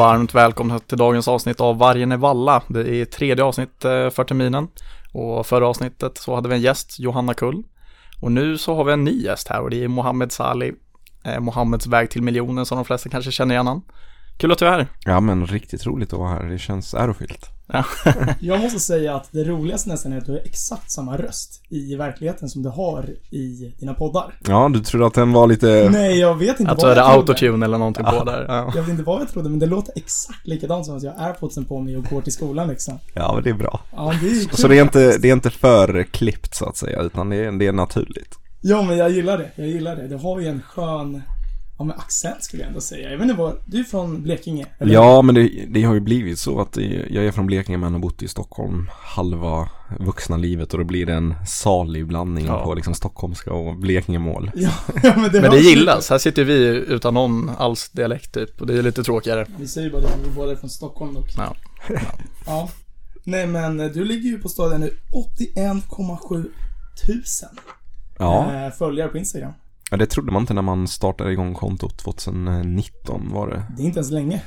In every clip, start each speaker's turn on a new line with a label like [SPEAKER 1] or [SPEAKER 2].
[SPEAKER 1] varmt välkomna till dagens avsnitt av Vargen i valla. Det är tredje avsnitt eh, för terminen och förra avsnittet så hade vi en gäst, Johanna Kull. Och nu så har vi en ny gäst här och det är Mohammed Salih, eh, Mohammeds väg till miljonen som de flesta kanske känner igen han. Kul att du är här.
[SPEAKER 2] Ja men riktigt roligt att vara här. Det känns ärofyllt.
[SPEAKER 1] Ja.
[SPEAKER 3] Jag måste säga att det roligaste nästan är att du har exakt samma röst i verkligheten som du har i dina poddar.
[SPEAKER 2] Ja, du trodde att den var lite...
[SPEAKER 3] Nej, jag vet inte
[SPEAKER 1] Att så
[SPEAKER 3] vad
[SPEAKER 1] det
[SPEAKER 3] jag trodde.
[SPEAKER 1] autotune eller någonting på där. Ja.
[SPEAKER 3] Jag vet inte vad jag trodde, men det låter exakt likadant som att jag har airpodsen på mig och går till skolan liksom.
[SPEAKER 2] Ja, men det är bra.
[SPEAKER 3] Ja, det är kul.
[SPEAKER 2] Så det är inte, det är inte för klippt så att säga, utan det är, det är naturligt.
[SPEAKER 3] Ja, men jag gillar det. Jag gillar det. Du har ju en skön, ja men accent skulle jag ändå säga. Jag vet inte vad, du är från Blekinge? eller?
[SPEAKER 2] Ja, men det, det har ju blivit så att jag är från Blekinge men har bott i Stockholm halva vuxna livet och då blir det en salig blandning
[SPEAKER 1] Ja.
[SPEAKER 2] på liksom stockholmska och Blekingemål.
[SPEAKER 3] Ja, ja, men det,
[SPEAKER 1] Men det gillas. Här sitter vi utan någon alls dialekt typ och det är lite tråkigare.
[SPEAKER 3] Vi säger bara det, vi båda är från Stockholm dock.
[SPEAKER 1] Ja.
[SPEAKER 3] Ja. Nej men du ligger ju på staden nu 81,7 tusen
[SPEAKER 2] Ja,
[SPEAKER 3] eh, följare på Instagram.
[SPEAKER 2] Ja, det trodde man inte när man startade igång kontot 2019 var det.
[SPEAKER 3] Det är inte ens länge.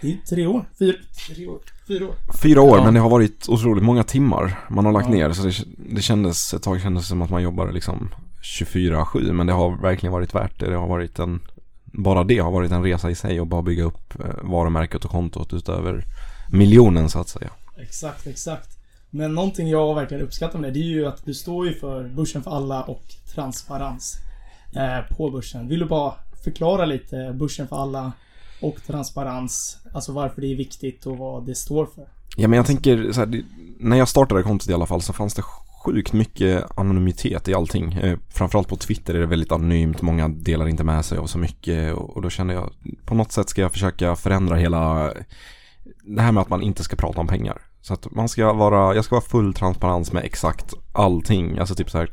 [SPEAKER 3] Det är tre år. Fyra, tre år. Fyra år.
[SPEAKER 2] Fyra år,
[SPEAKER 1] Ja.
[SPEAKER 2] men det har varit otroligt många timmar man har lagt
[SPEAKER 3] Ja.
[SPEAKER 2] ner. Så det, det kändes, ett tag kändes det som att man jobbade liksom 24-7. Men det har verkligen varit värt det. Det har varit en, bara det har varit en resa i sig och bara bygga upp eh, varumärket och kontot utöver miljonen så att säga.
[SPEAKER 3] Exakt, exakt. Men någonting jag verkligen uppskattar med det, det är ju att du står ju för börsen för alla och transparens Eh, på börsen. Vill du bara förklara lite börsen för alla och transparens, alltså varför det är viktigt och vad det står för?
[SPEAKER 2] Ja men jag tänker så här, när jag startade kontot i alla fall så fanns det sjukt mycket anonymitet i allting. Eh, framförallt på Twitter är det väldigt anonymt, många delar inte med sig av så mycket och då kände jag på något sätt ska jag försöka förändra hela det här med att man inte ska prata om pengar. Så att man ska vara, jag ska vara full transparens med exakt allting. Alltså typ så här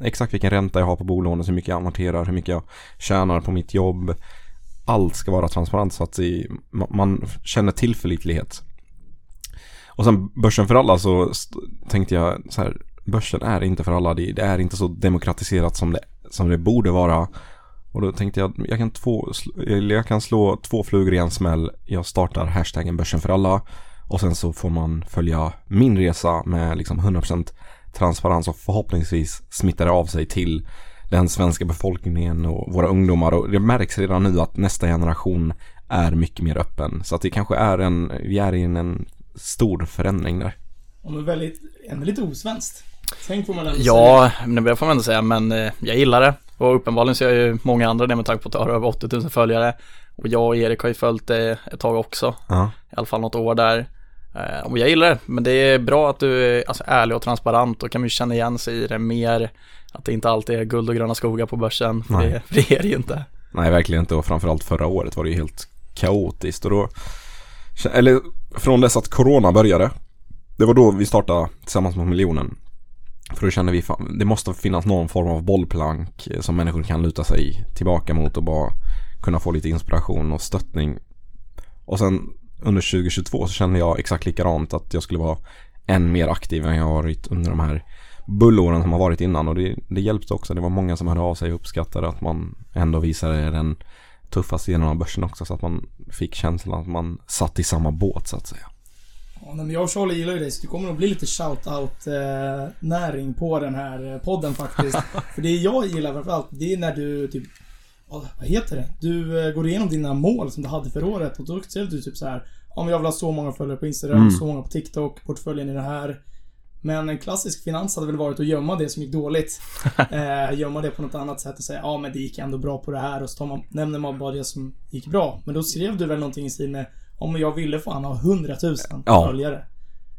[SPEAKER 2] exakt vilken ränta jag har på bolånet, hur mycket jag amorterar, hur mycket jag tjänar på mitt jobb. Allt ska vara transparent så att det, man, känner tillförlitlighet. Och sen börsen för alla så tänkte jag så här, börsen är inte för alla. Det, är inte så demokratiserat som det, som det borde vara. Och då tänkte jag, jag kan, två, jag kan slå två flugor i en smäll. Jag startar hashtaggen börsen för alla. Och sen så får man följa min resa med liksom 100% transparens och förhoppningsvis smittar det av sig till den svenska befolkningen och våra ungdomar. Och det märks redan nu att nästa generation är mycket mer öppen. Så att det kanske är en, vi är i en, stor förändring där.
[SPEAKER 3] Ja, men väldigt, ändå lite osvenskt. Tänk får man ändå säga.
[SPEAKER 1] Ja, men det får man inte säga, men eh, jag gillar det. Och uppenbarligen så gör ju många andra det med tanke på att jag har över 80 000 följare. Och jag och Erik har ju följt det ett tag också.
[SPEAKER 2] Ja.
[SPEAKER 1] I alla fall något år där. Eh, Och jag gillar det, men det är bra att du är alltså, ärlig och transparent. Då kan man ju känna igen sig i det mer. Att det inte alltid är guld och gröna skogar på börsen. För det, för det är det ju inte.
[SPEAKER 2] Nej, verkligen inte. Och framförallt förra året var det ju helt kaotiskt. Och då, eller från dess att corona började. Det var då vi startade tillsammans med miljonen. För då kände vi fan, det måste finnas någon form av bollplank eh, som människor kan luta sig tillbaka mot och bara kunna få lite inspiration och stöttning. Och sen under 2022 så kände jag exakt likadant att jag skulle vara än mer aktiv än jag varit under de här bullåren som har varit innan och det, det hjälpte också. Det var många som hörde av sig och uppskattade att man ändå visade den tuffaste delen av börsen också så att man fick känslan att man satt i samma båt så att säga.
[SPEAKER 3] Ja, men jag och Charlie gillar ju dig, så det kommer nog bli lite shout-out eh, näring på den här eh, podden faktiskt. För det jag gillar framförallt, det är när du typ vad heter det? Du eh, går igenom dina mål som du hade för året och då skrev du typ så här. Men jag vill ha så många följare på Instagram,
[SPEAKER 2] Mm.
[SPEAKER 3] så många på TikTok, portföljen är det här. Men en klassisk finans hade väl varit att gömma det som gick dåligt. eh, gömma det på något annat sätt och säga ja men det gick ändå bra på det här och så man, nämner man bara det som gick bra. Men då skrev du väl någonting i stil med om jag ville fan ha 100 000
[SPEAKER 2] Ja.
[SPEAKER 3] följare.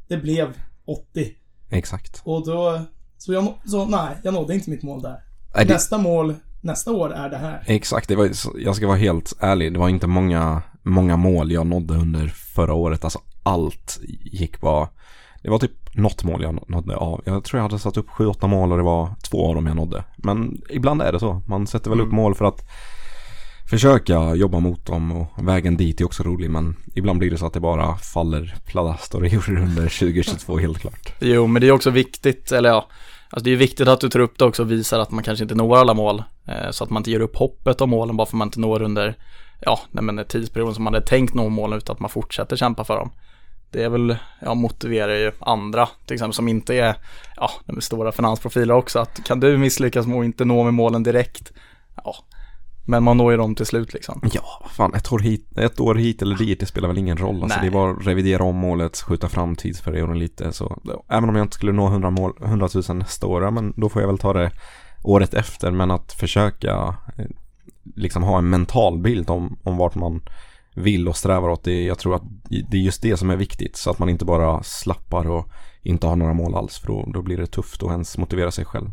[SPEAKER 3] Det blev 80.
[SPEAKER 2] Exakt.
[SPEAKER 3] Och då, så jag, så nej, jag nådde inte mitt mål där.
[SPEAKER 2] Nej, det,
[SPEAKER 3] Nästa mål, nästa år är det här.
[SPEAKER 2] exakt, det var, jag ska vara helt ärlig. Det var inte många, många mål jag nådde under förra året. Alltså allt gick bara. Det var typ något mål jag nådde av. Jag tror jag hade satt upp 7-8 mål och det var två av dem jag nådde. Men ibland är det så. Man sätter väl upp
[SPEAKER 1] Mm.
[SPEAKER 2] mål för att försöka jobba mot dem och vägen dit är också rolig. Men ibland blir det så att det bara faller pladask och det gjorde det under 2022 helt klart.
[SPEAKER 1] Jo, men det är också viktigt, eller ja, alltså det är viktigt att du tar upp det också och visar att man kanske inte når alla mål. Eh, så att man inte ger upp hoppet om målen bara för att man inte når under ja, nej men tidsperioden som man hade tänkt nå målen utan att man fortsätter kämpa för dem. Det är väl, ja, motiverar ju andra, till exempel som inte är, ja, de stora finansprofiler också, att kan du misslyckas med att inte nå med målen direkt, men man når ju dem till slut liksom.
[SPEAKER 2] Ja, fan ett år hit, ett år hit eller dit, det spelar väl ingen roll. Alltså, det är bara att revidera om målet, skjuta fram tidsperioden lite. Så, även om jag inte skulle nå 100, mål, 100 000 nästa år, ja, men då får jag väl ta det året efter. Men att försöka eh, liksom ha en mental bild om, om vart man vill och strävar åt. Det, jag tror att det är just det som är viktigt. Så att man inte bara slappar och inte har några mål alls. För då, då blir det tufft att ens motivera sig själv.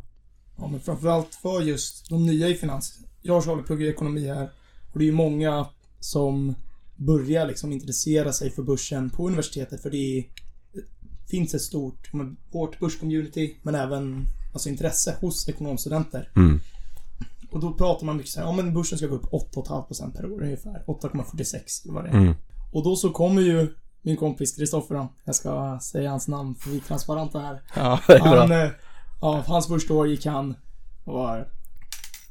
[SPEAKER 3] Ja, men framförallt för just de nya i finans. Jag och Charlie pluggar ekonomi här. Och det är ju många som börjar liksom intressera sig för börsen på universitetet. För det finns ett stort, hårt börscommunity, men även alltså intresse hos ekonomstudenter.
[SPEAKER 2] Mm.
[SPEAKER 3] Och då pratar man mycket så här, ja men börsen ska gå upp 8,5% per år ungefär. 8,46 eller vad det är.
[SPEAKER 2] Mm.
[SPEAKER 3] Och då så kommer ju min kompis Kristoffer då. Jag ska säga hans namn för vi är transparenta här.
[SPEAKER 1] Ja, det är
[SPEAKER 3] Han,
[SPEAKER 1] bra.
[SPEAKER 3] eh, ja, hans första år gick han, vad var?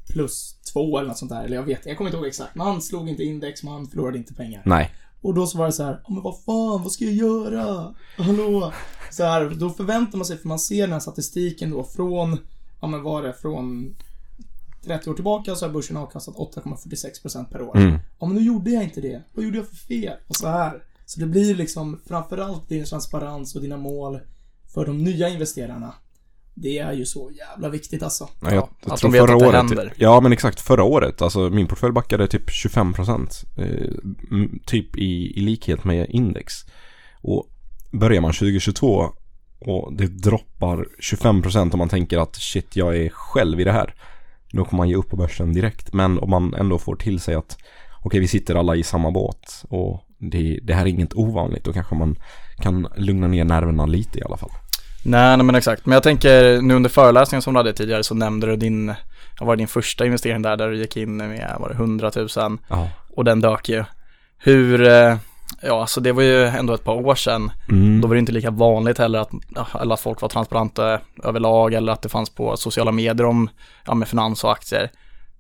[SPEAKER 3] Plus två eller något sånt där. Eller jag vet jag kommer inte ihåg exakt. Men han slog inte index, men han förlorade inte pengar.
[SPEAKER 2] Nej.
[SPEAKER 3] Och då så var det så här, men vad fan, vad ska jag göra? Hallå? Så här, då förväntar man sig, för man ser den här statistiken då från, ja men vad är det, från 30 år tillbaka så har börsen avkastat 8,46% per år.
[SPEAKER 2] Mm.
[SPEAKER 3] Ja men nu gjorde jag inte det. Vad gjorde jag för fel? Och så här. Så det blir liksom framförallt din transparens och dina mål för de nya investerarna. Det är ju så jävla viktigt alltså.
[SPEAKER 2] Ja, jag,
[SPEAKER 1] Ja,
[SPEAKER 2] jag
[SPEAKER 1] att de vet
[SPEAKER 2] förra
[SPEAKER 1] att det
[SPEAKER 2] året,
[SPEAKER 1] händer.
[SPEAKER 2] Ja men exakt, förra året, alltså min portfölj backade typ 25% eh, m- typ i, i likhet med index. Och börjar man 2022 och det droppar 25% om man tänker att shit jag är själv i det här. Då kommer man ge upp på börsen direkt. Men om man ändå får till sig att okej vi sitter alla i samma båt och det, det här är inget ovanligt. Då kanske man kan lugna ner nerverna lite i alla fall.
[SPEAKER 1] Nej, nej men exakt. Men jag tänker nu under föreläsningen som du hade tidigare så nämnde du din, vad var din första investering där, där du gick in med, var det 100 000
[SPEAKER 2] Ja.
[SPEAKER 1] och den dök ju. Hur, eh, ja alltså det var ju ändå ett par år sedan.
[SPEAKER 2] Mm.
[SPEAKER 1] Då var det inte lika vanligt heller att, eller att folk var transparenta överlag eller att det fanns på sociala medier om, ja med finans och aktier.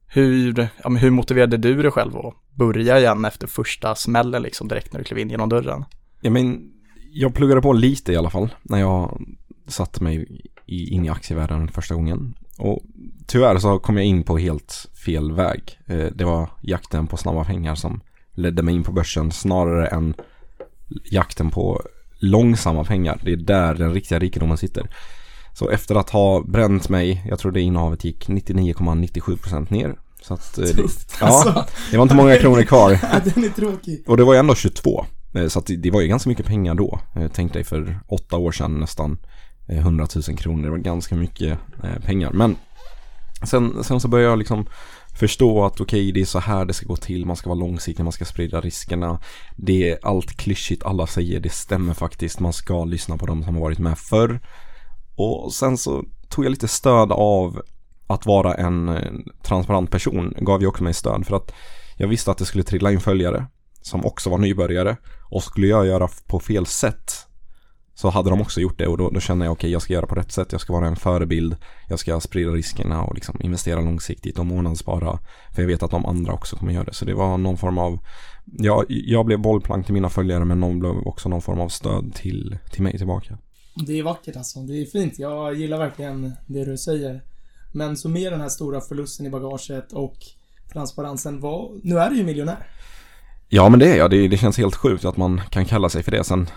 [SPEAKER 1] Hur, ja, men hur motiverade du dig själv att börja igen efter första smällen liksom direkt när du klev in genom dörren?
[SPEAKER 2] Ja, men jag pluggade på lite i alla fall när jag satte mig i, in i aktievärlden första gången. Och tyvärr så kom jag in på helt fel väg. Eh, Det var jakten på snabba pengar som ledde mig in på börsen snarare än jakten på långsamma pengar. Det är där den riktiga rikedomen sitter. Så efter att ha bränt mig, jag tror det innehavet gick 99,97% ner. Så att, eh, det, ja,
[SPEAKER 3] alltså.
[SPEAKER 2] det var inte många kronor kvar.
[SPEAKER 3] Den är tråkig.
[SPEAKER 2] Och det var ju ändå 22. Eh, Så att det, var ju ganska mycket pengar då. Tänk dig för åtta år sedan nästan Eh, 100 000 kronor. Det var ganska mycket eh, pengar. Men sen, sen så började jag liksom förstå att okej det är så här det ska gå till. Man ska vara långsiktig, man ska sprida riskerna. Det är allt klyschigt alla säger. Det stämmer faktiskt. Man ska lyssna på dem som har varit med förr. Och sen så tog jag lite stöd av att vara en eh, transparent person. Gav ju också mig stöd för att jag visste att det skulle trilla in följare som också var nybörjare och skulle jag göra på fel sätt så hade de också gjort det och då, då kände jag okej jag ska göra på rätt sätt, jag ska vara en förebild, jag ska sprida riskerna och liksom investera långsiktigt och månadsspara för jag vet att de andra också kommer göra det så det var någon form av ja, jag blev bollplank till mina följare men någon blev också någon form av stöd till, till mig tillbaka.
[SPEAKER 3] Det är vackert alltså. Det är fint. Jag gillar verkligen det du säger. Men så med den här stora förlusten i bagaget och transparensen var... Nu är du ju miljonär.
[SPEAKER 2] Ja men det är jag, det, det känns helt sjukt att man kan kalla sig för det sen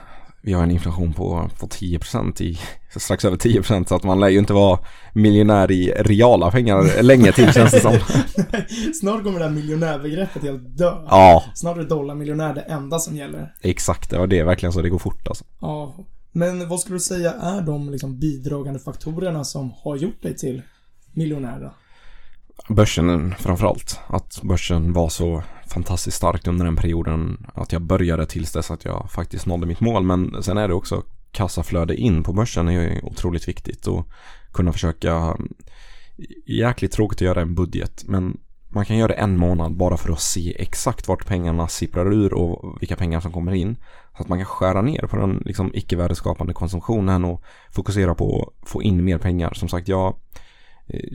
[SPEAKER 2] vi har en inflation på, på 10% i, strax över 10% så att man lär ju inte vara miljonär i reala pengar länge till känns det som.
[SPEAKER 3] Snart kommer det här miljonärbegreppet helt dö.
[SPEAKER 2] Ja,
[SPEAKER 3] Snart är dollarmiljonär det enda som gäller.
[SPEAKER 2] exakt. Var det är verkligen så det går fort alltså.
[SPEAKER 3] Ja. Men vad skulle du säga är de liksom bidragande faktorerna som har gjort dig till miljonär då?
[SPEAKER 2] Börsen framförallt. Att börsen var så fantastiskt starkt under den perioden. Att jag började tills dess att jag faktiskt nådde mitt mål. Men sen är det också kassaflöde in på börsen är ju otroligt viktigt. Och kunna försöka jäkligt tråkigt att göra en budget. Men man kan göra det en månad bara för att se exakt vart pengarna sipprar ur och vilka pengar som kommer in. Så att man kan skära ner på den liksom icke-värdeskapande konsumtionen och fokusera på att få in mer pengar. Som sagt, jag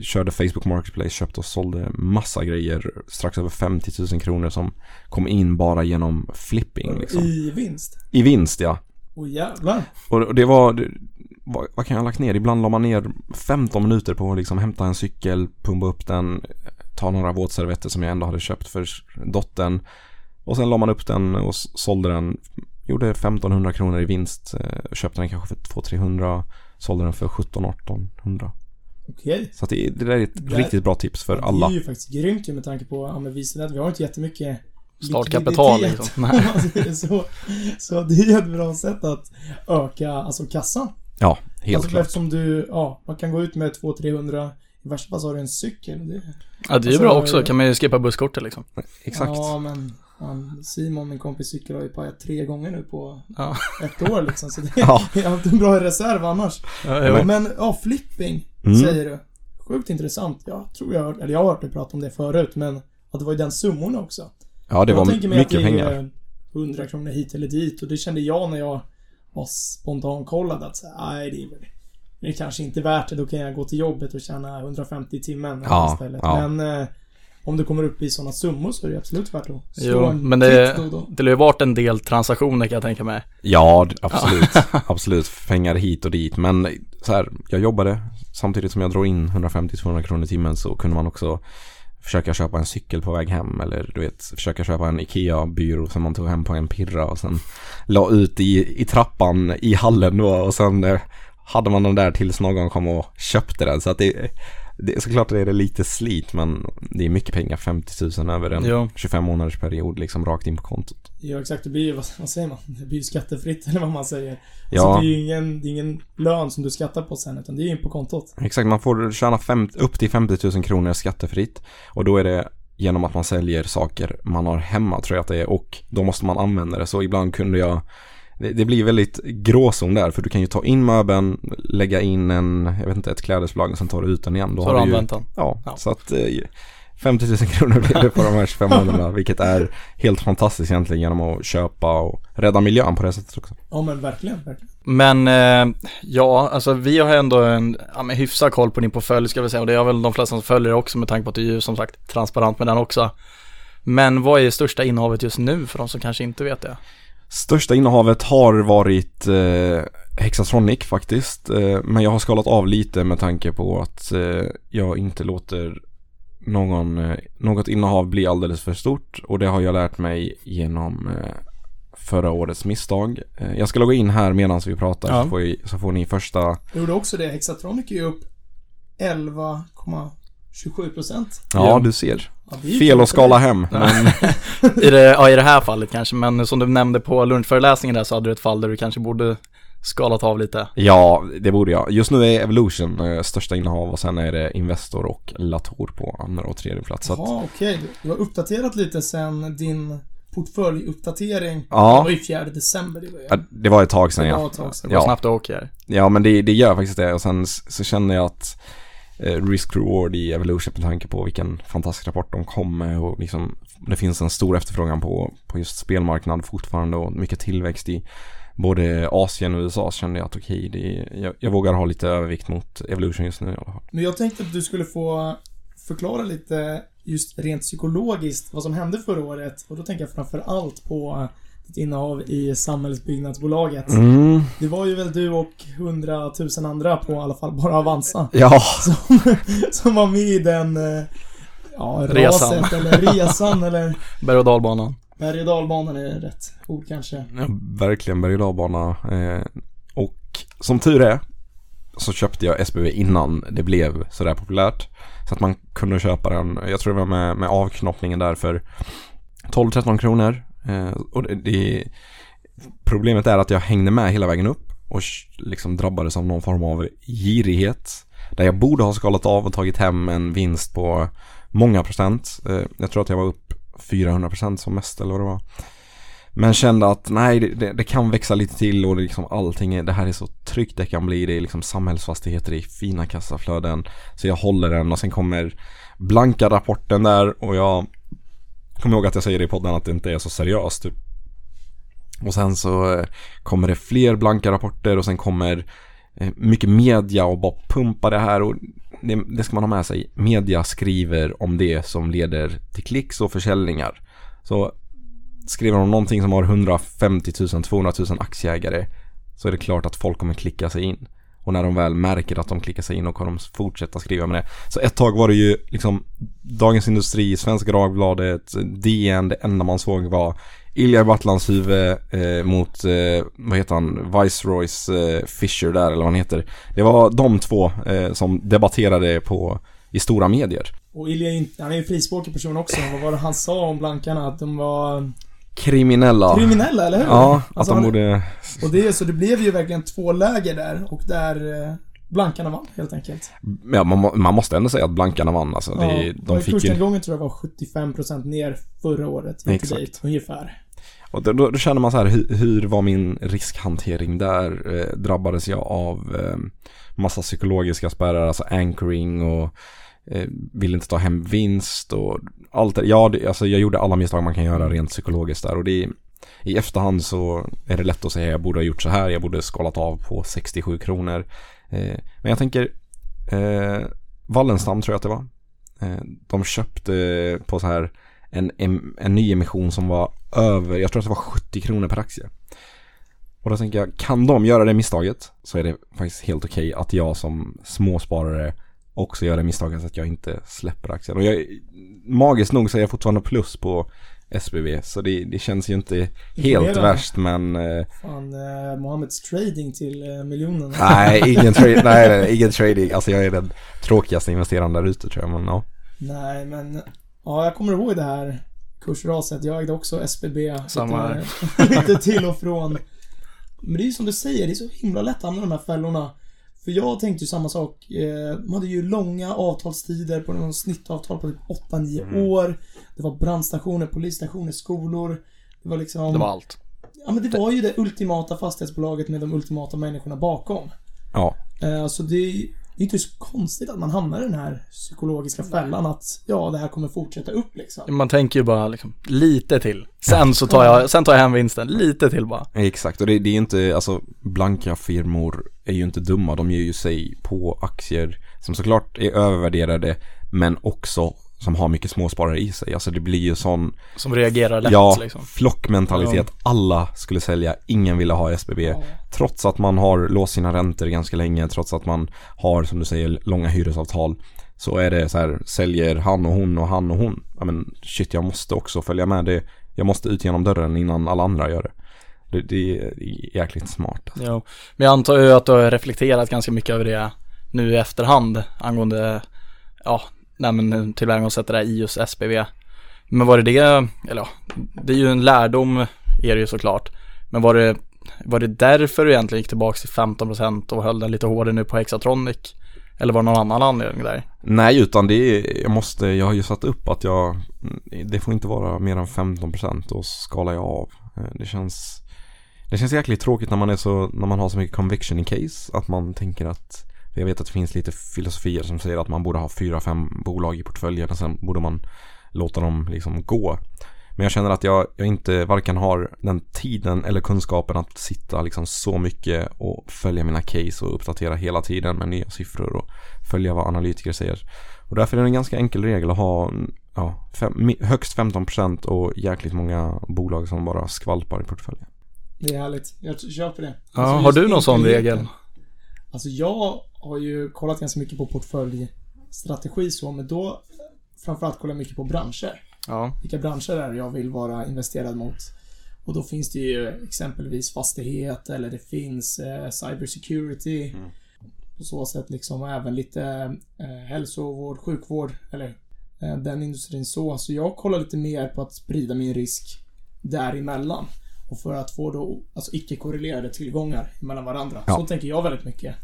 [SPEAKER 2] körde Facebook Marketplace, köpte och sålde massa grejer. Strax över 50 000 kronor som kom in bara genom flipping. Liksom.
[SPEAKER 3] I vinst?
[SPEAKER 2] I vinst ja.
[SPEAKER 3] Jävlar.
[SPEAKER 2] Och det var, det, vad, vad kan jag ha lagt ner? Ibland la man ner 15 minuter på att liksom hämta en cykel, pumpa upp den, ta några våtservetter som jag ändå hade köpt för dottern. Och sen la man upp den och sålde den. Gjorde 1500 kronor i vinst. eh, Köpte den kanske för 200-300. Sålde den för 1700-1800.
[SPEAKER 3] Okej.
[SPEAKER 2] Så att det, det där är ett
[SPEAKER 3] Det-
[SPEAKER 2] riktigt bra tips för
[SPEAKER 3] Det
[SPEAKER 2] alla.
[SPEAKER 3] är ju faktiskt grymt ju med tanke på, ja men att vi har inte jättemycket
[SPEAKER 1] Startkapital liksom.
[SPEAKER 3] om man säger så, så det är ju ett bra sätt att öka, alltså kassan.
[SPEAKER 2] Ja, helt
[SPEAKER 3] alltså
[SPEAKER 2] klart.
[SPEAKER 3] eftersom du, ja, man kan gå ut med 200-300, i värsta fall så har du en cykel. Det,
[SPEAKER 1] Ja, det är ju
[SPEAKER 3] Alltså,
[SPEAKER 1] bra också. Kan man ju skippa busskortet liksom.
[SPEAKER 2] Exakt.
[SPEAKER 3] Ja, men han, Simon, min kompis cykel, har ju pajat tre gånger nu på
[SPEAKER 1] Ja.
[SPEAKER 3] ett år liksom. Så det
[SPEAKER 2] Ja.
[SPEAKER 3] är alltid en bra reserv annars.
[SPEAKER 1] Ja,
[SPEAKER 3] Men, ja, flipping,
[SPEAKER 2] Mm.
[SPEAKER 3] säger du. Sjukt intressant. Jag tror jag har hört, eller jag har hört dig prata om det förut, men att det var ju den summorna också.
[SPEAKER 2] Ja, det
[SPEAKER 3] jag
[SPEAKER 2] var
[SPEAKER 3] tänker mig
[SPEAKER 2] mycket
[SPEAKER 3] att det
[SPEAKER 2] pengar.
[SPEAKER 3] är 100 kronor hit eller dit och det kände jag när jag var spontankollad att säga, nej det är väl det är kanske inte värt det, då kan jag gå till jobbet och tjäna 150 i timmen
[SPEAKER 2] Ja,
[SPEAKER 3] istället.
[SPEAKER 2] ja.
[SPEAKER 3] Men eh, om du kommer upp i sådana summor så är det absolut värt att slå
[SPEAKER 1] Jo,
[SPEAKER 3] en
[SPEAKER 1] men det,
[SPEAKER 3] titt då då.
[SPEAKER 1] det har ju varit en del transaktioner kan jag tänka mig.
[SPEAKER 2] Ja, absolut. absolut. Pengar hit och dit. Men så här, jag jobbade samtidigt som jag drog in 150-200 kronor i timmen så kunde man också försöka köpa en cykel på väg hem eller du vet, försöka köpa en IKEA-byrå som man tog hem på en pirra och sen la ut i, i trappan i hallen då och sen eh, hade man den där tills någon kom och köpte den. Så att det, det är såklart det är det lite slit men det är mycket pengar, 50 000 över en
[SPEAKER 1] Jo.
[SPEAKER 2] 25 månaders period liksom rakt in på kontot.
[SPEAKER 3] Ja exakt, det blir ju, vad, vad säger man? Det blir ju skattefritt eller vad man säger.
[SPEAKER 2] Ja.
[SPEAKER 3] Så det är ju ingen, det är ingen lön som du skattar på sen utan det är ju in på kontot.
[SPEAKER 2] Exakt, man får tjäna fem, upp till 50 000 kronor skattefritt. Och då är det genom att man säljer saker man har hemma tror jag att det är. Och då måste man använda det. Så ibland kunde jag det, det blir väldigt gråzon där för du kan ju ta in möbeln, lägga in en, jag vet inte, ett klädesplagg och sen tar du ut den igen. Då
[SPEAKER 1] Så har du använt den.
[SPEAKER 2] Ja,
[SPEAKER 1] Ja.
[SPEAKER 2] så att eh, 50 000 kronor blir det på de här 25 månaderna. vilket är helt fantastiskt egentligen genom att köpa och rädda miljön på det sättet också.
[SPEAKER 3] Ja men verkligen, verkligen.
[SPEAKER 1] Men eh, ja, alltså vi har ändå en ja, men hyfsad koll på din portfölj ska vi säga och det har väl de flesta som följer också med tanke på att du är ju som sagt transparent med den också. Men vad är största innehavet just nu för de som kanske inte vet det?
[SPEAKER 2] Största innehavet har varit eh, Hexatronic faktiskt. Eh, men jag har skalat av lite med tanke på att eh, jag inte låter någon, eh, något innehav bli alldeles för stort. Och det har jag lärt mig genom eh, förra årets misstag. Eh, jag ska logga in här medan vi pratar
[SPEAKER 1] Ja.
[SPEAKER 2] så, får vi, så får ni första.
[SPEAKER 3] Jag gjorde också det. Hexatronic är upp 11,27 procent.
[SPEAKER 2] Ja,
[SPEAKER 1] Ja.
[SPEAKER 2] du ser.
[SPEAKER 3] Ja,
[SPEAKER 2] Fel att skala hem. Men
[SPEAKER 1] I det, ja, i det här fallet kanske, men som du nämnde på lunchföreläsningen där så hade du ett fall där du kanske borde skalat av lite.
[SPEAKER 2] ja, det borde jag. Just nu är Evolution eh, största innehav och sen är det Investor och Latour på andra och tredje plats. Så att,
[SPEAKER 3] Jaha, okej. Du- Du har uppdaterat lite sen din portföljuppdatering.
[SPEAKER 2] Ja.
[SPEAKER 3] Det var ju 4 december det var ju.
[SPEAKER 2] Ja, det var ett tag sedan
[SPEAKER 3] Det var
[SPEAKER 2] ja.
[SPEAKER 3] ett tag sedan.
[SPEAKER 1] Det var
[SPEAKER 2] Ja.
[SPEAKER 1] snabbt det åker.
[SPEAKER 2] Ja men det, det gör faktiskt det och sen så känner jag att Eh, risk reward i Evolution med tanke på vilken fantastisk rapport de kom med och liksom det finns en stor efterfrågan på, på just spelmarknad fortfarande och mycket tillväxt i både Asien och USA kände jag att okej, okay, jag, jag vågar ha lite övervikt mot Evolution just nu i alla fall.
[SPEAKER 3] Men jag tänkte att du skulle få förklara lite just rent psykologiskt vad som hände förra året. Och då tänker jag framför allt på ditt innehav i Samhällsbyggnadsbolaget.
[SPEAKER 2] Mm,
[SPEAKER 3] Det var ju väl du och hundratusen andra på i alla fall bara Avanza.
[SPEAKER 2] ja,
[SPEAKER 3] Som, som var med i den, eh, ja,
[SPEAKER 1] Resan.
[SPEAKER 3] raset eller resan eller
[SPEAKER 1] Berg och dalbanan.
[SPEAKER 3] berg och dalbanan är rätt ord kanske.
[SPEAKER 2] ja verkligen berg och dalbana. Eh, och som tur är så köpte jag SBB innan det blev sådär populärt. Så att man kunde köpa den, jag tror det var med, med avknoppningen där för 12-13 kronor. Eh, och det, det, problemet är att jag hängde med hela vägen upp och liksom drabbades av någon form av girighet. Där jag borde ha skalat av och tagit hem en vinst på många procent. Eh, jag tror att jag var upp 400 procent som mest eller vad det var. Men kände att nej, det, det, det kan växa lite till och det, liksom allting är, det här är så tryggt det kan bli. Det är liksom samhällsfastigheter, i fina kassaflöden. Så jag håller den och sen kommer blanka rapporten där och jag Kom ihåg att jag säger i podden att det inte är så seriöst. Typ. Och sen så eh, kommer det fler blanka rapporter och sen kommer eh, mycket media och bara pumpa det här och det, det ska man ha med sig. Media skriver om det som leder till klicks och försäljningar. Så skriver de någonting som har 150 000, 200 000 aktieägare så är det klart att folk kommer klicka sig in. Och när de väl märker att de klickar sig in och kommer de fortsätta skriva med det. Så ett tag var det ju liksom Dagens Industri, Svenska Dagbladet, DN, det enda man såg var Ilja Battlans huvud eh, mot, eh, vad heter han, Viceroys eh, Fisher där eller vad han heter. Det var de två eh, som debatterade på, i stora medier.
[SPEAKER 3] Och Ilja han är ju en frispråkig person också. Vad var det han sa om blankarna? Att de var
[SPEAKER 2] Kriminella.
[SPEAKER 3] kriminella, eller hur?
[SPEAKER 2] Ja, att
[SPEAKER 3] Alltså,
[SPEAKER 2] de
[SPEAKER 3] han-
[SPEAKER 2] borde...
[SPEAKER 3] Och det, så det blev ju verkligen två läger där och där eh, blankarna vann helt enkelt.
[SPEAKER 2] Ja, man, man måste ändå säga att blankarna vann alltså.
[SPEAKER 3] Ja,
[SPEAKER 2] Det, de fick ju...
[SPEAKER 3] Kursnedgången tror jag var 75% ner förra året.
[SPEAKER 2] Exakt.
[SPEAKER 3] date, ungefär.
[SPEAKER 2] Och då, då, då känner man så här, hur, hur var min riskhantering där? Eh, drabbades jag av eh, massa psykologiska spärrar, alltså anchoring och eh, ville inte ta hem vinst och allt det. Ja, det, alltså jag gjorde alla misstag man kan göra rent psykologiskt där och det i efterhand så är det lätt att säga jag borde ha gjort så här, jag borde skalat av på 67 kronor. Eh, men jag tänker, eh, Wallenstam tror jag att det var. Eh, de köpte på så här en, en, en ny emission som var över, jag tror att det var 70 kronor per aktie. Och då tänker jag, kan de göra det misstaget så är det faktiskt helt okej att jag som småsparare också gör det misstaget att jag inte släpper aktien. Och jag, magiskt nog så är jag fortfarande plus på SBB så det, det känns ju inte helt värst men eh,
[SPEAKER 3] Fan, eh, Mohammeds trading till eh, miljonen.
[SPEAKER 2] nej, ingen, tra- nej, nej, ingen trading. Alltså jag är den tråkigaste investeraren där ute tror jag men ja.
[SPEAKER 3] Nej, men ja, jag kommer ihåg det här kursraset. Jag ägde också SBB.
[SPEAKER 1] Samma
[SPEAKER 3] lite, lite till och från. Men det är ju som du säger, det är så himla lätt att hamna i de här fällorna. För jag tänkte ju samma sak. Eh, De hade ju långa avtalstider på någon snittavtal på typ 8-9
[SPEAKER 1] Mm.
[SPEAKER 3] år. Det var brandstationer, polisstationer, skolor. Det var liksom...
[SPEAKER 1] Det var allt.
[SPEAKER 3] Ja men det var ju det ultimata fastighetsbolaget med de ultimata människorna bakom.
[SPEAKER 2] Ja,
[SPEAKER 3] Eh, Så det det är inte så konstigt att man hamnar i den här psykologiska fällan att ja, det här kommer fortsätta upp liksom.
[SPEAKER 1] Man tänker ju bara liksom, lite till. Sen så tar jag, sen tar jag hem vinsten, lite till bara.
[SPEAKER 2] Exakt, och det, det är inte, alltså blanka firmor är ju inte dumma. De ger ju sig på aktier som såklart är övervärderade men också som har mycket småsparare i sig. Alltså det blir ju sån,
[SPEAKER 1] Som reagerar lätt
[SPEAKER 2] ja,
[SPEAKER 1] liksom.
[SPEAKER 2] flockmentalitet. Alla skulle sälja, ingen ville ha SBB. Trots att man har låst sina räntor ganska länge, trots att man har som du säger långa hyresavtal. Så är det så här, säljer han och hon och han och hon. Ja men shit, jag måste också följa med det. Jag måste ut genom dörren innan alla andra gör det. Det, det är jäkligt smart. Alltså.
[SPEAKER 1] Jo. Men jag antar ju att du har reflekterat ganska mycket över det nu i efterhand angående, ja, nej men eh, tillvägagångssättet där i just SPV. Men var det det, eller ja, det är ju en lärdom är det ju såklart. Men var det, var det därför du egentligen gick tillbaka till 15% och höll den lite hårdare nu på Hexatronic? Eller var det någon annan anledning där?
[SPEAKER 2] Nej, utan det är, jag måste, jag har ju satt upp att jag, det får inte vara mer än 15% då skalar jag av. Eh, det känns, det känns jäkligt tråkigt när man är så, när man har så mycket conviction i case, att man tänker att, jag vet att det finns lite filosofier som säger att man borde ha fyra, fem bolag i portföljen och sen borde man låta dem liksom gå. Men jag känner att jag, jag inte varken har den tiden eller kunskapen att sitta liksom så mycket och följa mina case och uppdatera hela tiden med nya siffror och följa vad analytiker säger. Och därför är det en ganska enkel regel att ha ja, fem, högst 15% och jäkligt många bolag som bara skvalpar i portföljen.
[SPEAKER 3] Det är härligt. Jag köper det.
[SPEAKER 1] Ja,
[SPEAKER 3] Alltså,
[SPEAKER 1] har du någon sån regel?
[SPEAKER 3] Alltså jag har ju kollat ganska mycket på portföljstrategi så, men då framförallt kollar jag mycket på branscher.
[SPEAKER 1] Ja,
[SPEAKER 3] Vilka branscher är det jag vill vara investerad mot? Och då finns det ju exempelvis fastighet eller det finns eh, cybersecurity. På så sätt liksom även lite eh, hälsovård, sjukvård eller eh, den industrin så. Så jag kollar lite mer på att sprida min risk däremellan. Och för att få då alltså icke-korrelerade tillgångar mellan varandra.
[SPEAKER 2] Ja.
[SPEAKER 3] Så tänker jag väldigt mycket.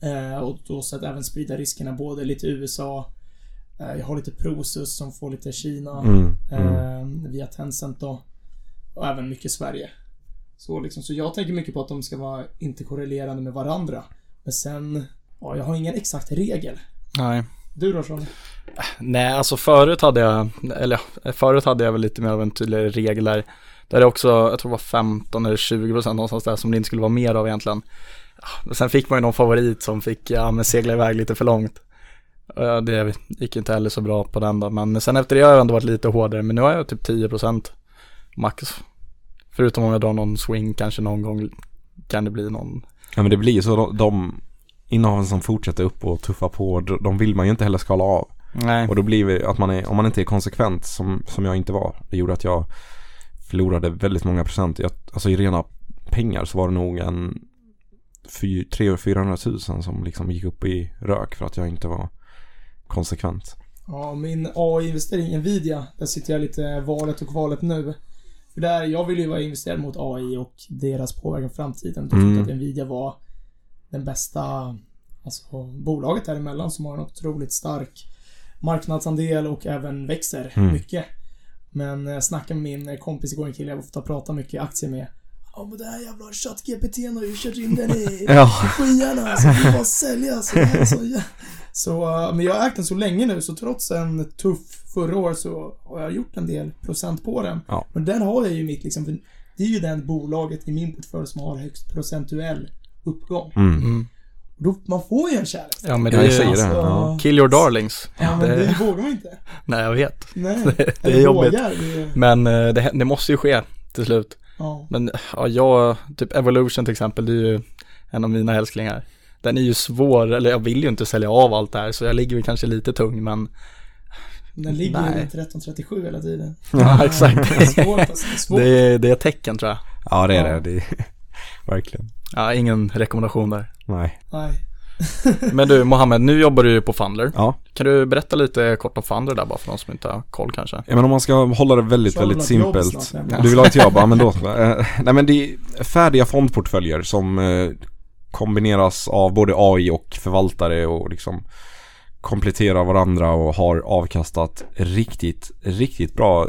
[SPEAKER 3] Eh, och då så att även sprida riskerna både lite USA eh, Jag har lite Prosus som får lite Kina
[SPEAKER 2] Mm,
[SPEAKER 3] eh, via Tencent då. Och även mycket Sverige. Så liksom, så jag tänker mycket på att de ska vara inte korrelerande med varandra. Men sen, ja, jag har ingen exakt regel.
[SPEAKER 1] nej.
[SPEAKER 3] Du då Sean?
[SPEAKER 1] Nej, alltså förut hade jag, eller förut hade jag väl lite mer av en tydligare regel där. Där det också, jag tror det var 15 eller 20 procent någonstans där som det inte skulle vara mer av egentligen. Men sen fick man ju någon favorit som fick, ja men segla iväg lite för långt. Ja, det gick inte heller så bra på den då, men sen efter det har jag ändå varit lite hårdare, men nu har jag typ 10% max. Förutom om jag drar någon swing kanske någon gång kan det bli någon.
[SPEAKER 2] Ja men det blir ju så, de, de innehaven som fortsätter upp och tuffa på, de de vill man ju inte heller skala av.
[SPEAKER 1] Nej.
[SPEAKER 2] Och då blir det att man är, om man inte är konsekvent som, som jag inte var. Det gjorde att jag förlorade väldigt många procent. Jag, alltså i rena pengar så var det nog en 300 000 som liksom gick upp i rök för att jag inte var konsekvent.
[SPEAKER 3] Ja, min AI-investering Nvidia, där sitter jag lite valet och kvalet nu. För där, jag vill ju vara investerad mot AI och deras påverkan på framtiden. Jag
[SPEAKER 2] Mm.
[SPEAKER 3] tyckte att Nvidia var den bästa, alltså bolaget däremellan som har en otroligt stark marknadsandel och även växer
[SPEAKER 2] Mm.
[SPEAKER 3] mycket. Men jag snackade med min kompis igår, en kille jag ofta pratar mycket aktier med. Ja men det här jävla ChatGPT har ju kört in den i
[SPEAKER 2] Ja.
[SPEAKER 3] skyarna, så det bara sälja. Så, det här är så, så, uh, men jag har ägt den så länge nu, så trots en tuff förra år så har jag gjort en del procent på den.
[SPEAKER 2] Ja.
[SPEAKER 3] Men den har jag ju mitt liksom, för det är ju den bolaget i min portfölj som har högst procentuell uppgång.
[SPEAKER 2] Mm.
[SPEAKER 1] Mm.
[SPEAKER 3] Då, man får ju en kärlek.
[SPEAKER 1] Ja men det är ju,
[SPEAKER 2] det. Ja.
[SPEAKER 1] kill your darlings.
[SPEAKER 3] Ja, men
[SPEAKER 1] det,
[SPEAKER 3] det vågar man inte.
[SPEAKER 1] nej jag vet.
[SPEAKER 3] Nej.
[SPEAKER 1] Det, det är jobbigt.
[SPEAKER 3] vågar. Det,
[SPEAKER 1] Men eh, det, det måste ju ske till slut.
[SPEAKER 3] Ja.
[SPEAKER 1] Men ja, jag, typ Evolution till exempel, det är ju en av mina älsklingar. Den är ju svår, eller jag vill ju inte sälja av allt det här så jag ligger väl kanske lite tung men
[SPEAKER 3] Den ligger
[SPEAKER 1] Nej.
[SPEAKER 3] ju runt 1337 hela tiden.
[SPEAKER 1] Ja, exakt.
[SPEAKER 3] Det är svårt alltså. Det är svårt.
[SPEAKER 1] det är, det är tecken tror jag.
[SPEAKER 2] Ja det är
[SPEAKER 3] Ja.
[SPEAKER 2] det. det är, verkligen.
[SPEAKER 1] Ja, ingen rekommendation där.
[SPEAKER 2] Nej.
[SPEAKER 3] Nej.
[SPEAKER 1] Men du Mohammed, nu jobbar du ju på Fundler.
[SPEAKER 2] Ja.
[SPEAKER 1] Kan du berätta lite kort om Fundler där bara för de som inte har koll kanske?
[SPEAKER 2] Ja men om man ska hålla det väldigt,
[SPEAKER 3] Så
[SPEAKER 2] väldigt simpelt.
[SPEAKER 3] snart.
[SPEAKER 2] Du vill ha ett jobb? Ja men då. Eh, nej men det är färdiga fondportföljer som eh, kombineras av både AI och förvaltare och liksom kompletterar varandra och har avkastat riktigt, riktigt bra.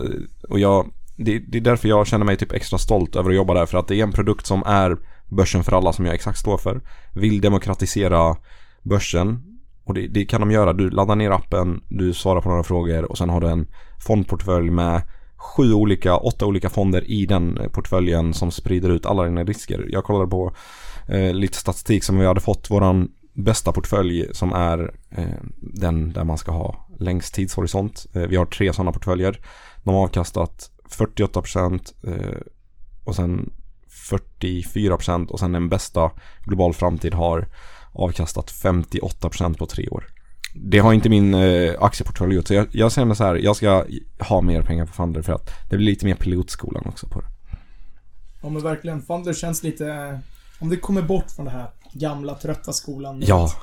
[SPEAKER 2] Och jag, det, det är därför jag känner mig typ extra stolt över att jobba där för att det är en produkt som är börsen för alla som jag exakt står för. Vill demokratisera börsen och det, det kan de göra. Du laddar ner appen, du svarar på några frågor och sen har du en fondportfölj med sju olika, åtta olika fonder i den portföljen som sprider ut alla dina risker. Jag kollade på eh, lite statistik som vi hade fått. Våran bästa portfölj som är eh, den där man ska ha längst tidshorisont. Eh, vi har tre sådana portföljer. De har avkastat 48% eh, och sen 44% och sen den bästa Global Framtid har avkastat 58% på tre år. Det har inte min eh, aktieportfölj gjort så jag, jag känner så här, jag ska ha mer pengar på Funder för att det blir lite mer pilotskolan också på det.
[SPEAKER 3] Ja men verkligen. Fundler känns lite... Om det kommer bort från det här gamla trötta skolan.
[SPEAKER 2] Ja.
[SPEAKER 3] att,